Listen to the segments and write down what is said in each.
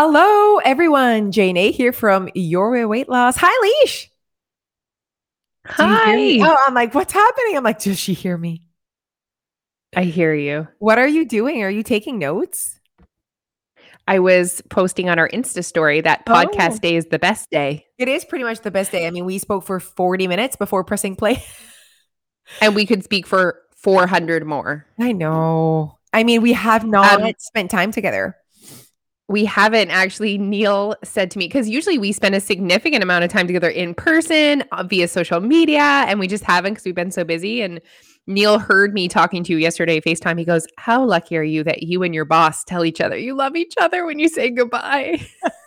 Hello, everyone. Jane A here from Your Way Weight Loss. Hi, Leash. Do you hear Hi. Oh, I'm like, what's happening? I'm like, does she hear me? I hear you. What are you doing? Are you taking notes? I was posting on our Insta story that Oh. podcast day is the best day. It is pretty much the best day. I mean, we spoke for 40 minutes before pressing play. And we could speak for 400 more. I know. I mean, we have not Um, spent time together. We haven't actually, Neil said to me, because usually we spend a significant amount of time together in person uh, via social media, and we just haven't because we've been so busy. And Neil heard me talking to you yesterday, FaceTime. He goes, How lucky are you that you and your boss tell each other you love each other when you say goodbye?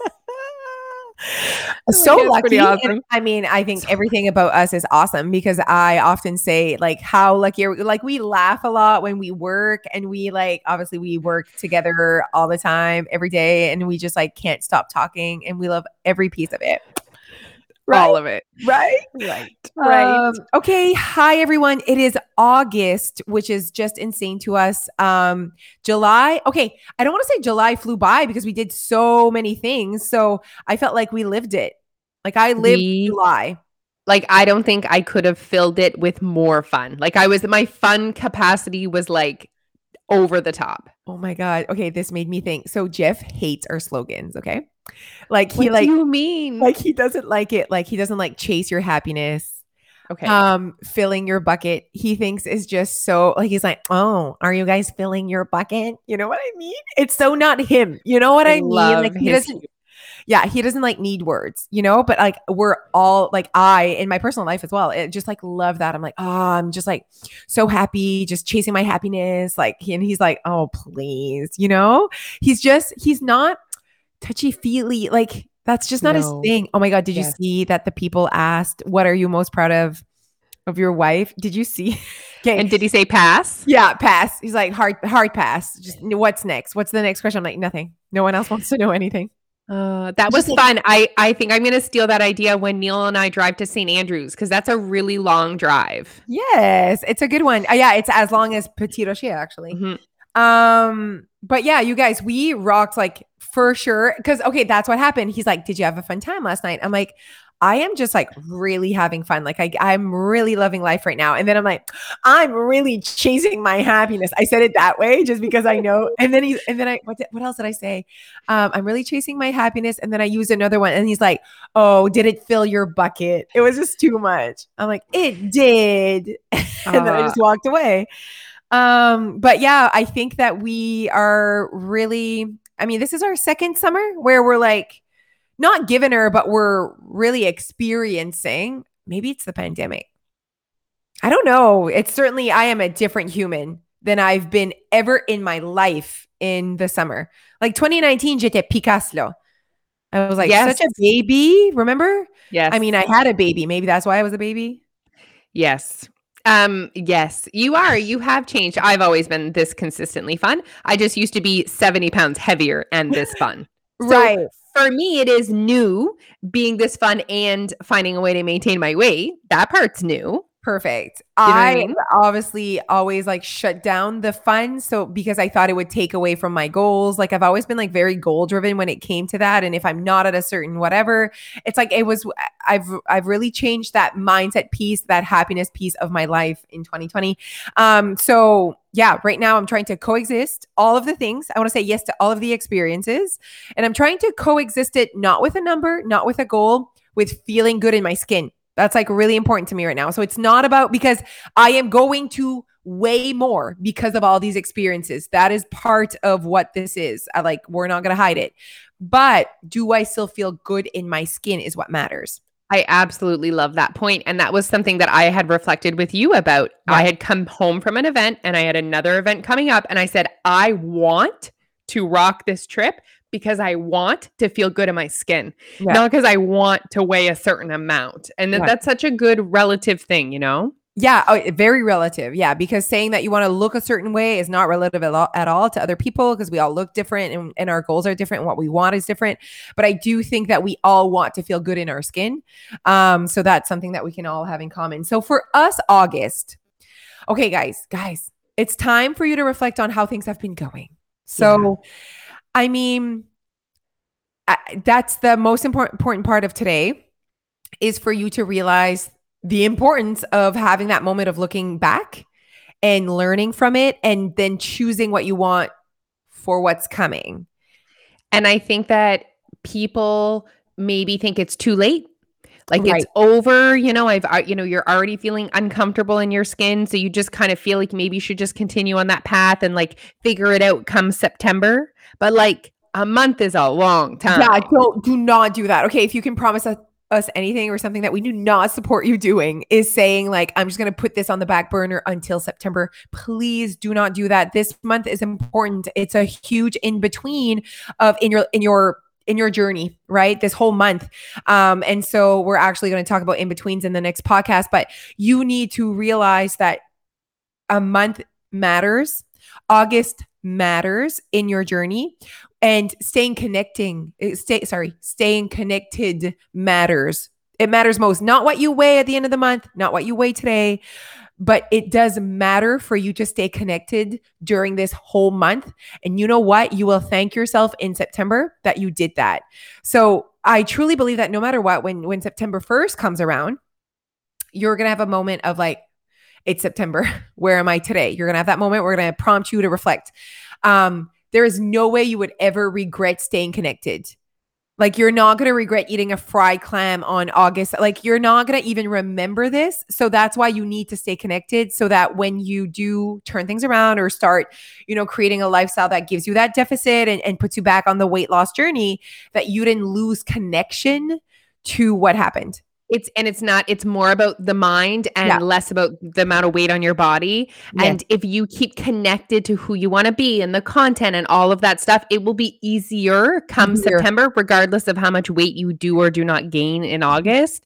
so lucky. pretty and. I mean, I think everything about us is awesome because I often say like how lucky are we? Like we laugh a lot when we work and we like obviously we work together all the time every day and we just like can't stop talking and we love every piece of it. All of it. right. Right. Um, okay. Hi, everyone. It is August, which is just insane to us. Um, July. Okay. I don't want to say July flew by because we did so many things. So I felt like we lived it. Like I lived We- July. like I don't think I could have filled it with more fun. Like I was my fun capacity was like over the top. Oh my God. Okay. This made me think. So Jeff hates our slogans. Okay. Like What he like, do you mean? like he doesn't like it. Like he doesn't like chase your happiness. okay. um filling your bucket he thinks is just so like he's like oh are you guys filling your bucket you know what i mean it's so not him you know what i, mean like he doesn't yeah he doesn't like need words you know but like we're all like i in my personal life as well it just like love that i'm like oh i'm just like so happy just chasing my happiness like he, and he's like oh please you know he's just he's not touchy feely like that's just not his thing. Oh my god did you see that the people asked what are you most proud of of your wife? Did you see? Okay. And did he say pass? yeah pass. He's like hard hard pass. Just what's next? What's the next question? I'm like nothing. No one else wants to know anything. Uh, that was fun. I I think I'm gonna steal that idea when Neil and I drive to St. Andrews because that's a really long drive. yes it's a good one. Uh, yeah it's as long as Petit-Rocher actually. Mhm. Um, but yeah, you guys, we rocked like for sure. Cause okay, that's what happened. He's like, Did you have a fun time last night? I'm like, I am just like really having fun. Like I, I'm really loving life right now. And then I'm like, I'm really chasing my happiness. I said it that way just because I know. And then he, and then I, what, did, what else did I say? Um, I'm really chasing my happiness. And then I used another one, and he's like, Oh, did it fill your bucket? It was just too much. I'm like, It did. and then I just walked away. Um, but yeah, I think that we are really, I mean, this is our second summer where we're like not giving her, but we're really experiencing. Maybe it's the pandemic. I don't know. It's certainly, I am a different human than I've been ever in my life in the summer. Like 2019, j'étais Picasso. I was like Yes. such a baby. Remember? yes. I mean, I had a baby. Maybe that's why I was a baby. Yes. Um, yes, you are. You have changed. I've always been this consistently fun. I just used to be 70 pounds heavier and this fun. So For me, it is new being this fun and finding a way to maintain my weight. That part's new. Perfect. know I I mean? obviously always like shut down the fun. So because I thought it would take away from my goals. Like I've always been like very goal driven when it came to that. And if I'm not at a certain whatever, it's like it was I've I've really changed that mindset piece, that happiness piece of my life in 2020. Um, so yeah, right now I'm trying to coexist all of the things. I want to say yes to all of the experiences. And I'm trying to coexist it not with a number, not with a goal, with feeling good in my skin. That's like really important to me right now. So it's not about because I am going to way more because of all these experiences. That is part of what this is. I like we're not going to hide it. But do I still feel good in my skin is what matters. I absolutely love that point. And that was something that I had reflected with you about. I had come home from an event and I had another event coming up. And I said, I want to rock this trip because I want to feel good in my skin, Yeah. not because I want to weigh a certain amount. And that Right. that's such a good relative thing, you know? Yeah, oh, very relative. Yeah, because saying that you want to look a certain way is not relative at all, at all to other people because we all look different and, and our goals are different and what we want is different. But I do think that we all want to feel good in our skin. Um, so that's something that we can all have in common. So for us, August, okay, guys, guys, it's time for you to reflect on how things have been going. So, I mean, I, that's the most important important part of today is for you to realize the importance of having that moment of looking back and learning from it and then choosing what you want for what's coming. And I think that people maybe think it's too late. Like Right. it's over, you know, I've you know, you're already feeling uncomfortable in your skin, so you just kind of feel like maybe you should just continue on that path and like figure it out come September. But like a month is a long time. Yeah, don't do not do that. Okay, if you can promise us, us anything or something that we do not support you doing is saying like I'm just going to put this on the back burner until September. Please do not do that. This month is important. It's a huge in between of in your in your in your journey, right? This whole month. Um and so we're actually going to talk about in betweens in the next podcast, but you need to realize that a month matters. August matters in your journey and staying connecting eh, stay sorry staying connected matters it matters most not what you weigh at the end of the month not what you weigh today but it does matter for you to stay connected during this whole month. And you know what? You will thank yourself in september that you did that. So i truly believe that no matter what when when september 1st comes around you're gonna have a moment of like it's september. Where am i today? You're gonna have that moment we're gonna prompt you to reflect. Um there is no way you would ever regret staying connected. Like you're not going to regret eating a fried clam on August. Like you're not going to even remember this. So that's why you need to stay connected so that when you do turn things around or start, you know, creating a lifestyle that gives you that deficit and, and puts you back on the weight loss journey, that you didn't lose connection to what happened. It's and it's not it's more about the mind and Yeah. less about the amount of weight on your body. And if you keep connected to who you want to be and the content and all of that stuff, it will be easier come Easier. September, regardless of how much weight you do or do not gain in August.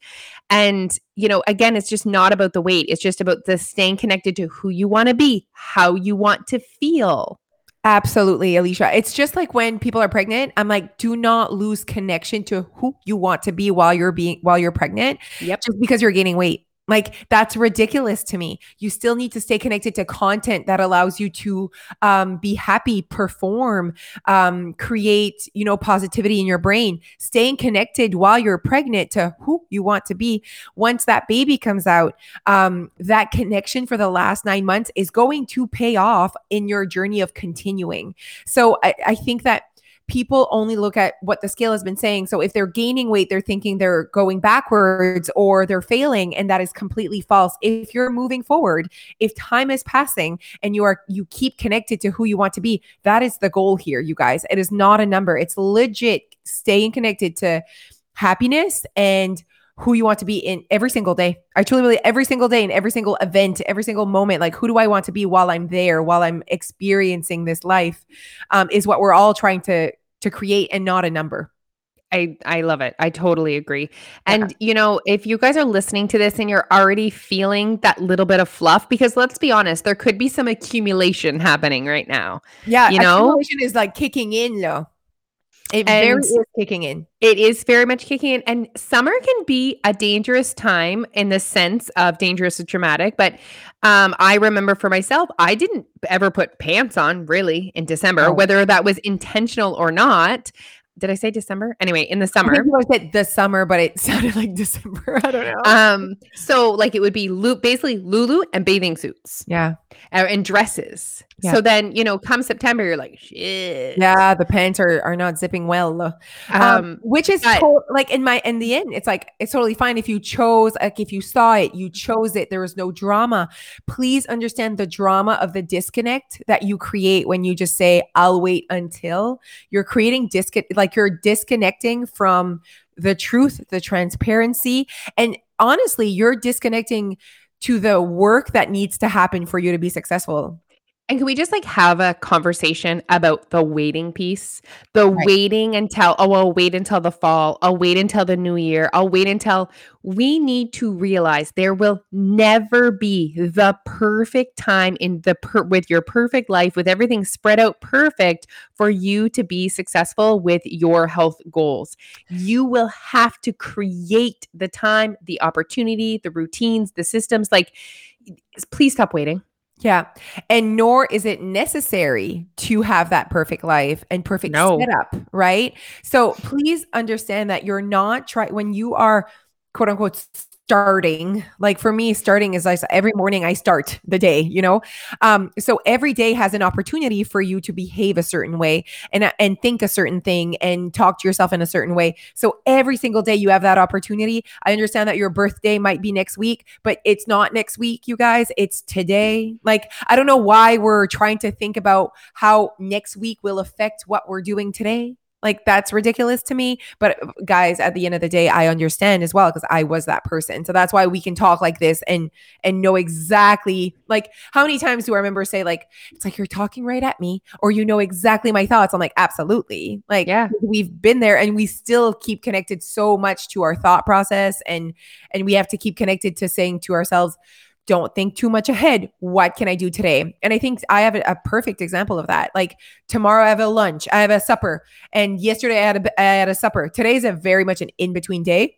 And, you know, again, it's just not about the weight. It's just about the staying connected to who you want to be, how you want to feel. Absolutely, Alicia. It's just like when people are pregnant, I'm like, do not lose connection to who you want to be while you're being while you're pregnant. Yep. Just because you're gaining weight. Like that's ridiculous to me. You still need to stay connected to content that allows you to um, be happy, perform, um, create, you know, positivity in your brain. Staying connected while you're pregnant to who you want to be. Once that baby comes out, um, that connection for the last nine months is going to pay off in your journey of continuing. So I, I think that people only look at what the scale has been saying. So if they're gaining weight, they're thinking they're going backwards or they're failing, and that is completely false. If you're moving forward, if time is passing and you are you keep connected to who you want to be, that is the goal here, you guys. It is not a number. It's legit staying connected to happiness and who you want to be in every single day. I truly believe every single day in every single event, every single moment, like who do I want to be while I'm there, while I'm experiencing this life, um, is what we're all trying to to create and not a number. I I love it. I totally agree. And you know, if you guys are listening to this and you're already feeling that little bit of fluff because let's be honest, there could be some accumulation happening right now. Yeah, You know? accumulation is like kicking in though. It very is kicking in. It is very much kicking in and summer can be a dangerous time in the sense of dangerous and traumatic, but um I remember for myself, I didn't ever put pants on really in December, Oh. whether that was intentional or not. Did I say December? Anyway, in the summer. always said the summer, but it sounded like December. I don't know. Um, so like it would be basically Lulu and bathing suits yeah, and dresses. Yeah. So then, you know, come September, you're like, shit. yeah. The pants are are not zipping well. Um, Um, which is but- to- like in my in the end, it's like it's totally fine if you chose like if you saw it, you chose it. There was no drama. Please understand the drama of the disconnect that you create when you just say, "I'll wait until." You're creating disconnect, like you're disconnecting from the truth, the transparency, and honestly, you're disconnecting to the work that needs to happen for you to be successful. And can we just like have a conversation about the waiting piece? The Right. waiting until, oh, I'll wait until the fall. I'll wait until the new year. I'll wait until we need to realize there will never be the perfect time in the per- with your perfect life, with everything spread out perfect for you to be successful with your health goals. You will have to create the time, the opportunity, the routines, the systems. Like, please stop waiting. Yeah. And nor is it necessary to have that perfect life and perfect No. setup, right? So please understand that you're not trying when you are quote unquote starting like for me starting is like every morning i start the day you know? Um so every day has an opportunity for you to behave a certain way and and think a certain thing and talk to yourself in a certain way. So every single day you have that opportunity. I understand that your birthday might be next week but it's not next week you guys. It's today. Like i don't know why we're trying to think about how next week will affect what we're doing today like that's ridiculous to me. But uh, guys, at the end of the day, I understand as well because I was that person. So that's why we can talk like this and and know exactly like how many times do I remember say like it's like you're talking right at me or you know exactly my thoughts. I'm like absolutely. Like Yeah. we've been there and we still keep connected so much to our thought process and and we have to keep connected to saying to ourselves don't think too much ahead. What can I do today? And I think I have a, perfect example of that. Like tomorrow, I have a lunch, I have a supper, and yesterday I had a I had a supper. Today is a very much an in between day.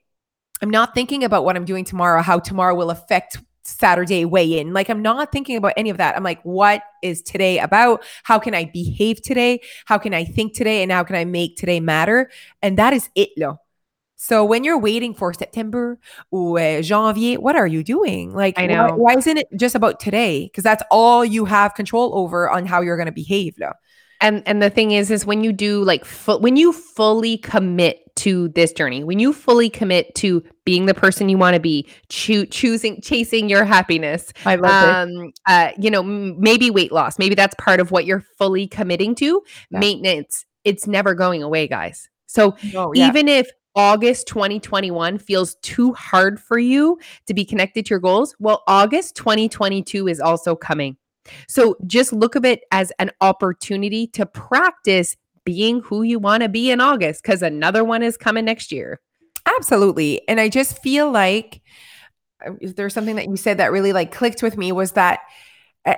I'm not thinking about what I'm doing tomorrow, how tomorrow will affect Saturday weigh in. Like I'm not thinking about any of that. I'm like, what is today about? How can I behave today? How can I think today? And how can I make today matter? And that is it, lo. So when you're waiting for September or uh, Janvier, what are you doing? Like, I know. Why, isn't it just about today? Because that's all you have control over on how you're going to behave. lo. And and the thing is, is when you do like fu- when you fully commit to this journey, when you fully commit to being the person you want to be, choo- choosing, chasing your happiness, I love um, uh, you know, m- maybe weight loss, maybe that's part of what you're fully committing to. Yeah. Maintenance, it's never going away, guys. So Oh, yeah. even if August 2021 feels too hard for you to be connected to your goals, well, August 2022 is also coming. So just look of it as an opportunity to practice being who you want to be in August because another one is coming next year. Absolutely. And I just feel like uh, if there's something that you said that really like clicked with me was that uh,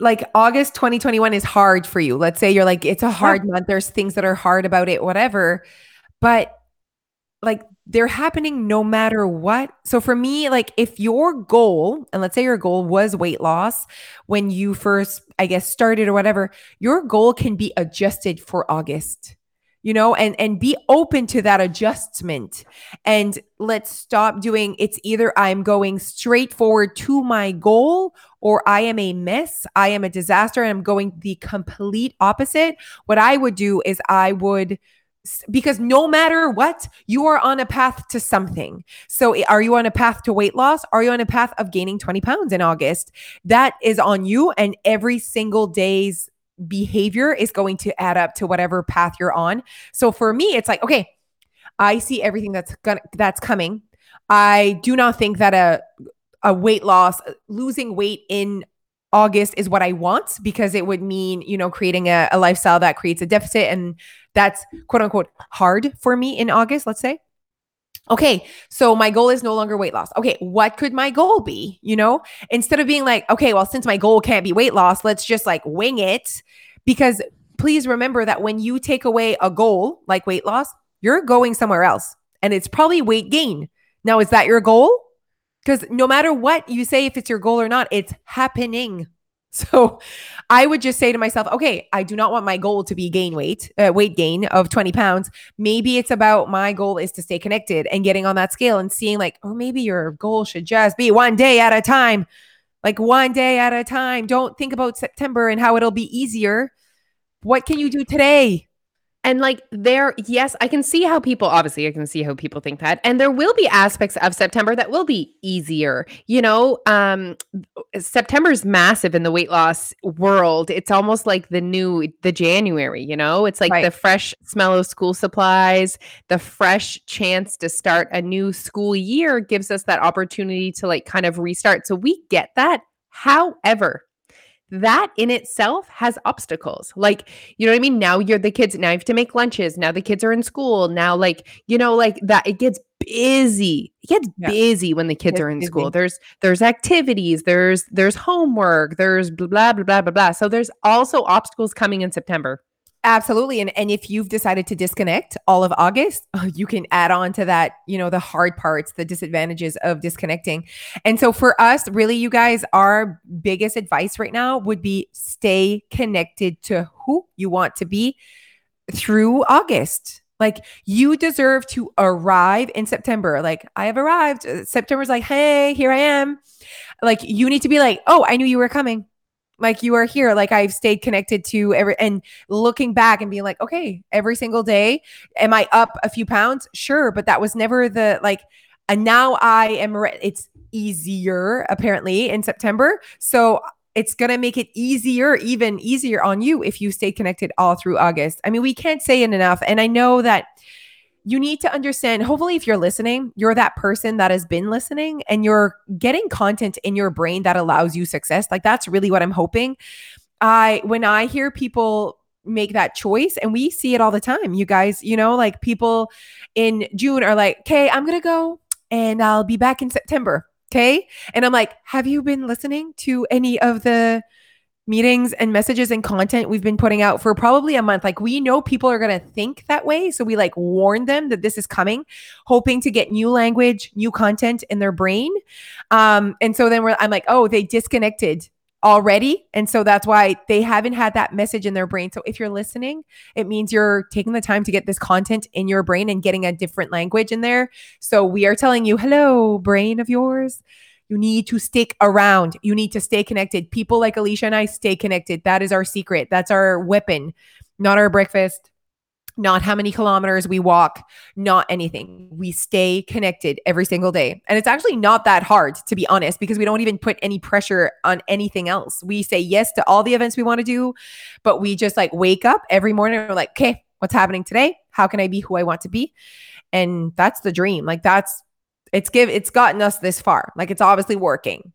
like August 2021 is hard for you. Let's say you're like it's a hard month, there's things that are hard about it whatever. But like they're happening no matter what. So for me, like if your goal, and let's say your goal was weight loss when you first, I guess, started or whatever, your goal can be adjusted for August. You know, and and be open to that adjustment. And let's stop doing it's either I'm going straight forward to my goal or I am a mess, I am a disaster, and I'm going the complete opposite. What I would do is I would because no matter what, you are on a path to something. So, are you on a path to weight loss? Are you on a path of gaining 20 pounds in August? That is on you, and every single day's behavior is going to add up to whatever path you're on. So, for me, it's like, okay, I see everything that's gonna that's coming. I do not think that a a weight loss, uh, losing weight in August is what I want because it would mean, you know, creating a, a lifestyle that creates a deficit and that's quote unquote hard for me in August, let's say. Okay, so my goal is no longer weight loss. Okay, what could my goal be? You know, instead of being like, okay, well, since my goal can't be weight loss, let's just like wing it. Because please remember that when you take away a goal like weight loss, you're going somewhere else and it's probably weight gain. Now, is that your goal? Because no matter what you say, if it's your goal or not, it's happening. So I would just say to myself, okay, I do not want my goal to be gain weight, uh, weight gain of 20 pounds. Maybe it's about my goal is to stay connected and getting on that scale and seeing like, or maybe your goal should just be one day at a time, like one day at a time. Don't think about September and how it'll be easier. What can you do today? And like there, yes, I can see how people obviously I can see how people think that. And there will be aspects of September that will be easier. You know, um September's massive in the weight loss world. It's almost like the new the January, you know? It's like Right. the fresh smell of school supplies, the fresh chance to start a new school year gives us that opportunity to like kind of restart. So we get that. However, that in itself has obstacles. Like, you know what I mean? Now you're the kids, now you have to make lunches. Now the kids are in school. Now, like, you know, like that it gets busy. It gets Yeah. busy when the kids are in busy. school. There's there's activities, there's there's homework, there's blah blah blah blah blah blah. So there's also obstacles coming in September. Absolutely. And and if you've decided to disconnect all of August, you can add on to that, you know, the hard parts, the disadvantages of disconnecting. And so for us, really you guys, our biggest advice right now would be stay connected to who you want to be through August. Like you deserve to arrive in September. Like I have arrived. September's like, "Hey, here I am." Like you need to be like, "Oh, I knew you were coming." Like you are here. Like i've stayed connected to every and looking back and being like okay every single day am i up a few pounds? Sure but that was never the like and now i am re- it's easier apparently in september. So it's going to make it easier even easier on you if you stay connected all through august. I mean we can't say it enough and i know that you need to understand hopefully if you're listening you're that person that has been listening and you're getting content in your brain that allows you success. Like that's really what i'm hoping. I when i hear people make that choice and we see it all the time you guys you know like people in june are like okay i'm gonna go and i'll be back in september okay and i'm like have you been listening to any of the meetings and messages and content we've been putting out for probably a month. Like we know people are going to think that way. So we like warn them that this is coming, hoping to get new language, new content in their brain. Um, and so then we're, I'm like, oh, they disconnected already. And so that's why they haven't had that message in their brain. So if you're listening, it means you're taking the time to get this content in your brain and getting a different language in there. So we are telling you, hello, brain of yours you need to stick around. You need to stay connected. People like Alicia and I stay connected. That is our secret. That's our weapon, not our breakfast, not how many kilometers we walk, not anything. We stay connected every single day. And it's actually not that hard, to be honest, because we don't even put any pressure on anything else. We say yes to all the events we want to do, but we just like wake up every morning. And we're like, okay, what's happening today? How can I be who I want to be? And that's the dream. Like, that's it's give it's gotten us this far. Like it's obviously working.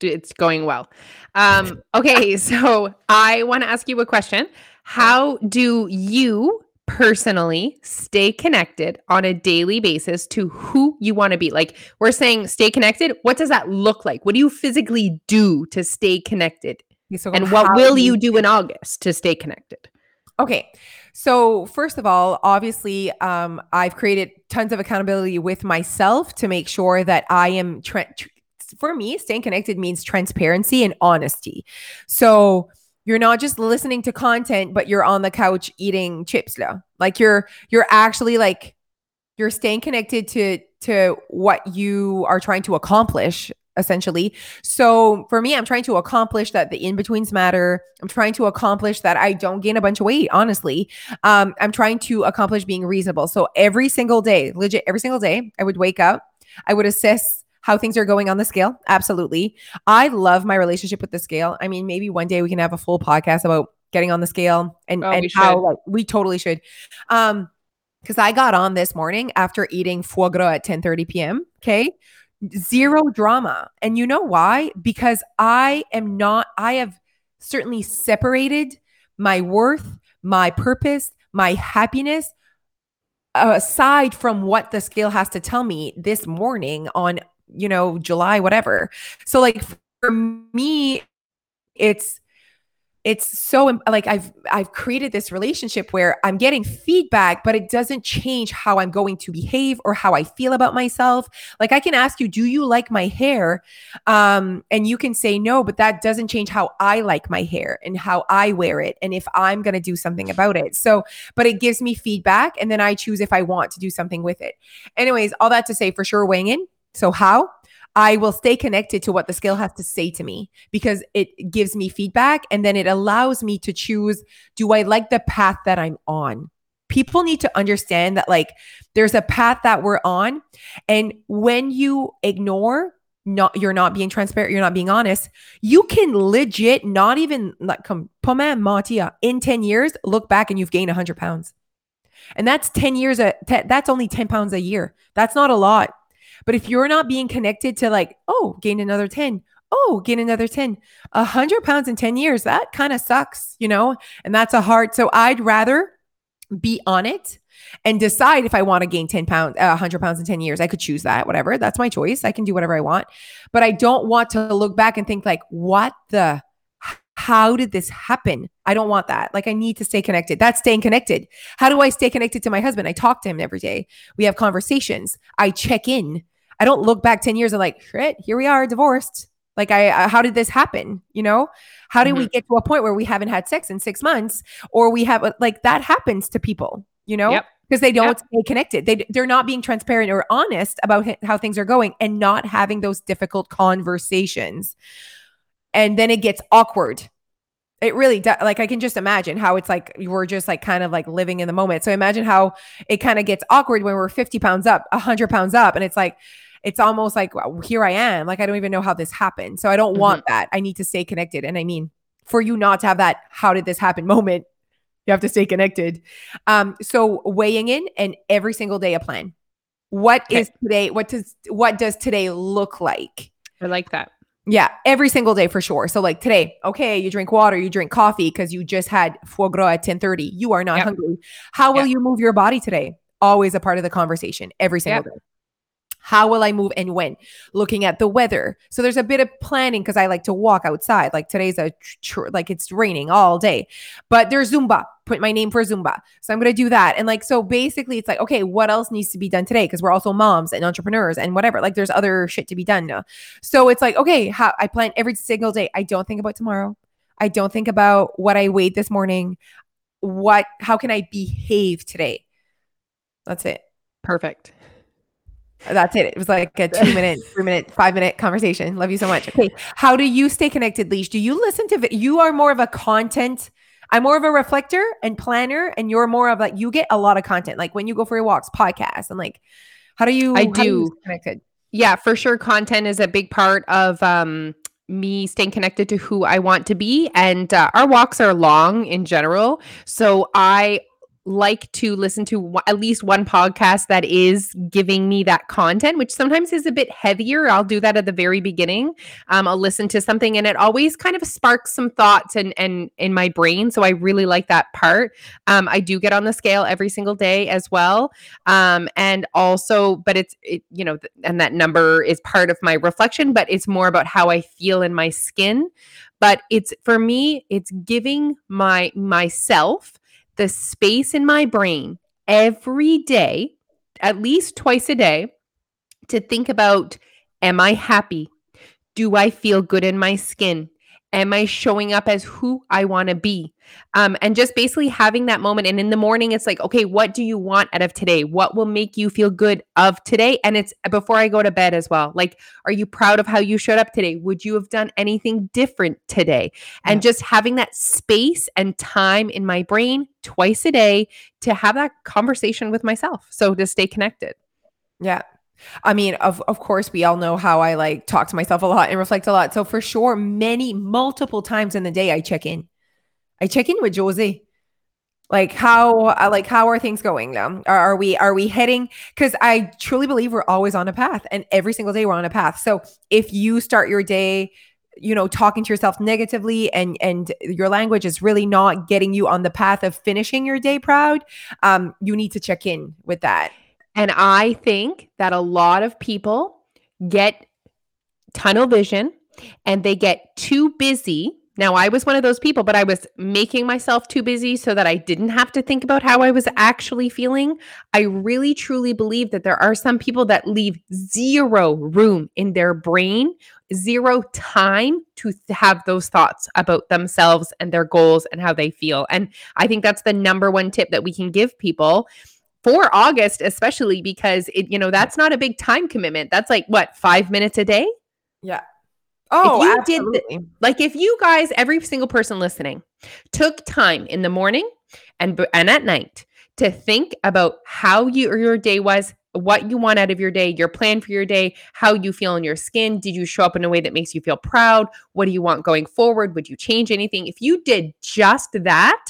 It's going well. Um, okay, so I want to ask you a question. How do you personally stay connected on a daily basis to who you want to be? Like we're saying stay connected. What does that look like? What do you physically do to stay connected? So and what will you do in August to stay connected? Okay. So, first of all, obviously, um, I've created tons of accountability with myself to make sure that I am, tra- tr- for me, staying connected means transparency and honesty. So, you're not just listening to content, but you're on the couch eating chips. Like you're, you're actually like, you're staying connected to to what you are trying to accomplish essentially. So for me, I'm trying to accomplish that the in betweens matter. I'm trying to accomplish that I don't gain a bunch of weight, honestly. Um, I'm trying to accomplish being reasonable. So every single day, legit, every single day, I would wake up, I would assess how things are going on the scale. Absolutely. I love my relationship with the scale. I mean, maybe one day we can have a full podcast about getting on the scale and, oh, and how like, we totally should. Um, because I got on this morning after eating foie gras at 10 30 p.m. Okay zero drama. And you know why? Because I am not, I have certainly separated my worth, my purpose, my happiness uh, aside from what the scale has to tell me this morning on, you know, July, whatever. So, like, for me, it's, it's so like I've I've created this relationship where I'm getting feedback but it doesn't change how I'm going to behave or how I feel about myself. Like I can ask you, "Do you like my hair?" um and you can say no, but that doesn't change how I like my hair and how I wear it and if I'm going to do something about it. So, but it gives me feedback and then I choose if I want to do something with it. Anyways, all that to say for sure weighing in. So how? I will stay connected to what the scale has to say to me because it gives me feedback and then it allows me to choose do I like the path that I'm on? People need to understand that, like, there's a path that we're on. And when you ignore, not you're not being transparent, you're not being honest, you can legit not even like come Matia in 10 years, look back and you've gained 100 pounds. And that's 10 years, uh, a, t- that's only 10 pounds a year. That's not a lot. But if you're not being connected to like, oh, gain another 10, oh, gain another 10, a hundred pounds in 10 years, that kind of sucks, you know? And that's a hard. So I'd rather be on it and decide if I want to gain 10 pounds, uh, 100 pounds in 10 years. I could choose that, whatever. That's my choice. I can do whatever I want. But I don't want to look back and think, like, what the, how did this happen? I don't want that. Like I need to stay connected. That's staying connected. How do I stay connected to my husband? I talk to him every day. We have conversations. I check in. I don't look back 10 years and like, shit, here we are divorced. Like I, uh, how did this happen? You know, how did mm-hmm. we get to a point where we haven't had sex in six months or we have like that happens to people, you know? Yep because they don't yep. stay connected. They they're not being transparent or honest about how things are going and not having those difficult conversations. And then it gets awkward. It really does. Like I can just imagine how it's like we're just like kind of like living in the moment. So imagine how it kind of gets awkward when we're 50 pounds up, 100 pounds up, and it's like it's almost like well, here I am. Like I don't even know how this happened. So I don't mm-hmm. want that. I need to stay connected. And I mean, for you not to have that how did this happen moment, you have to stay connected. Um, so weighing in and every single day a plan. What okay. is today? What does what does today look like? I like that. Yeah, every single day for sure. So like today, okay, you drink water, you drink coffee because you just had foie gras at 10:30. You are not yep. hungry. How will yep. you move your body today? Always a part of the conversation every single yep. day. How will I move and when? Looking at the weather. So there's a bit of planning because I like to walk outside. Like today's a tr- like it's raining all day, but there's Zumba. Put my name for Zumba. So I'm to do that. And like, so basically it's like, okay, what else needs to be done today? Because we're also moms and entrepreneurs and whatever. Like there's other shit to be done. So it's like, okay, how I plan every single day. I don't think about tomorrow. I don't think about what I weighed this morning. What, how can I behave today? That's it. Perfect. That's it. It was like a two minute, three minute, five minute conversation. Love you so much. Okay. How do you stay connected, Leash? Do you listen to, vi- you are more of a content. I'm more of a reflector and planner, and you're more of like, you get a lot of content. Like when you go for your walks, podcasts, and like, how do you, I do. You connected? Yeah, for sure. Content is a big part of, um, me staying connected to who I want to be. And uh, our walks are long in general. So I like to listen to w- at least one podcast that is giving me that content, which sometimes is a bit heavier. I'll do that at the very beginning. Um, I'll listen to something and it always kind of sparks some thoughts and and in my brain. So I really like that part. Um, I do get on the scale every single day as well. Um, and also, but it's it, you know, th- and that number is part of my reflection, but it's more about how I feel in my skin. But it's for me, it's giving my myself the space in my brain every day, at least twice a day, to think about Am I happy? Do I feel good in my skin? Am I showing up as who I want to be? Um, and just basically having that moment. And in the morning, it's like, okay, what do you want out of today? What will make you feel good of today? And it's before I go to bed as well. Like, are you proud of how you showed up today? Would you have done anything different today? And yeah. just having that space and time in my brain twice a day to have that conversation with myself. So to stay connected. Yeah. I mean, of of course, we all know how I like talk to myself a lot and reflect a lot. So for sure, many multiple times in the day, I check in. I check in with Josie. Like how uh, like how are things going now? Are, are we are we heading? Because I truly believe we're always on a path, and every single day we're on a path. So if you start your day you know talking to yourself negatively and and your language is really not getting you on the path of finishing your day proud um you need to check in with that and I think that a lot of people get tunnel vision and they get too busy. Now, I was one of those people, but I was making myself too busy so that I didn't have to think about how I was actually feeling. I really truly believe that there are some people that leave zero room in their brain, zero time to have those thoughts about themselves and their goals and how they feel. And I think that's the number one tip that we can give people for August, especially because it, you know, that's not a big time commitment. That's like what, five minutes a day? Yeah. Oh, if you absolutely. did like if you guys, every single person listening, took time in the morning and and at night to think about how you, your day was, what you want out of your day, your plan for your day, how you feel in your skin. Did you show up in a way that makes you feel proud? What do you want going forward? Would you change anything? If you did just that,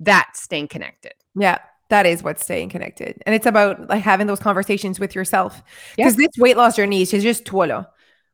that's staying connected. Yeah that is what's staying connected. And it's about like having those conversations with yourself. Because yeah. this weight loss journey is just tuolo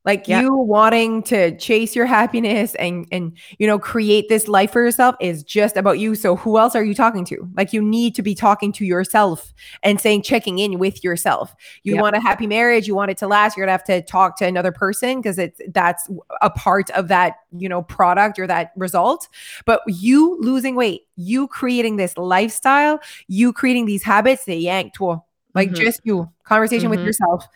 Like Yep. you wanting to chase your happiness and and you know create this life for yourself is just about you. So who else are you talking to? Like you need to be talking to yourself and saying checking in with yourself. You Yep. want a happy marriage, you want it to last, you're going to have to talk to another person because it's that's a part of that, you know, product or that result. But you losing weight, you creating this lifestyle, you creating these habits, they yanked like Mhm. just you conversation with Mhm. yourself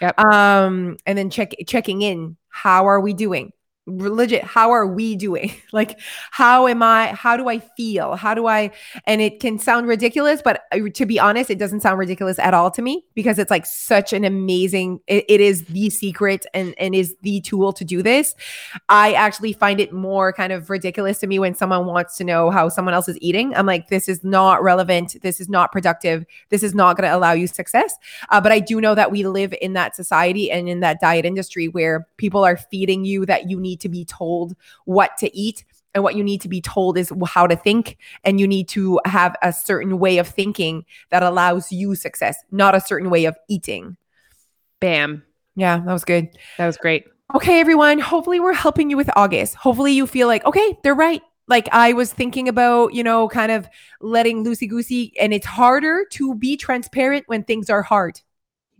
Yep. um and then check checking in how are we doing legit how are we doing? Like how am i how do i feel? How do i and it can sound ridiculous but uh, to be honest it doesn't sound ridiculous at all to me because it's like such an amazing it, it is the secret and and is the tool to do this. I actually find it more kind of ridiculous to me when someone wants to know how someone else is eating. I'm like this is not relevant. This is not productive. This is not going to allow you success. Uh, but I do know that we live in that society and in that diet industry where people are feeding you that you need to be told what to eat. And what you need to be told is how to think. And you need to have a certain way of thinking that allows you success, not a certain way of eating. Bam. Yeah, that was good. That was great. Okay, everyone. Hopefully, we're helping you with August. Hopefully, you feel like, okay, they're right. Like, I was thinking about, you know, kind of letting loosey goosey, and it's harder to be transparent when things are hard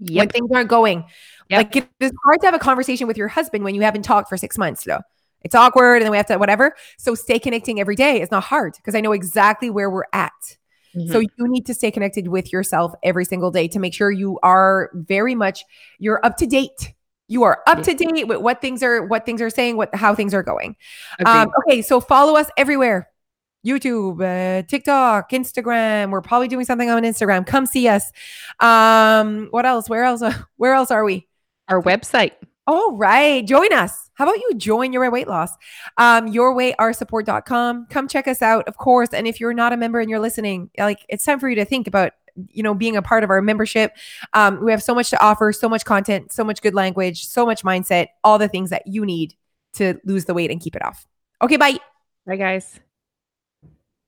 when things aren't going. Yep. Like it- it's hard to have a conversation with your husband when you haven't talked for six months. Though it's awkward, and then we have to whatever. So stay connecting every day. It's not hard because I know exactly where we're at. So Mhm. you need to stay connected with yourself every single day to make sure you are very much you're up to date. You are up to date with what things are what things are saying, what how things are going. Um, okay, so follow us everywhere. YouTube, uh, TikTok, Instagram. We're probably doing something on Instagram. Come see us. Um, what else? Where else? Where else are we? Our website. All right. Join us. How about you join Your Weight Loss? Um, yourwayrsupport.com. Come check us out, of course. And if you're not a member and you're listening, like it's time for you to think about, you know, being a part of our membership. Um, we have so much to offer, so much content, so much good language, so much mindset, all the things that you need to lose the weight and keep it off. Okay, bye. Bye, guys.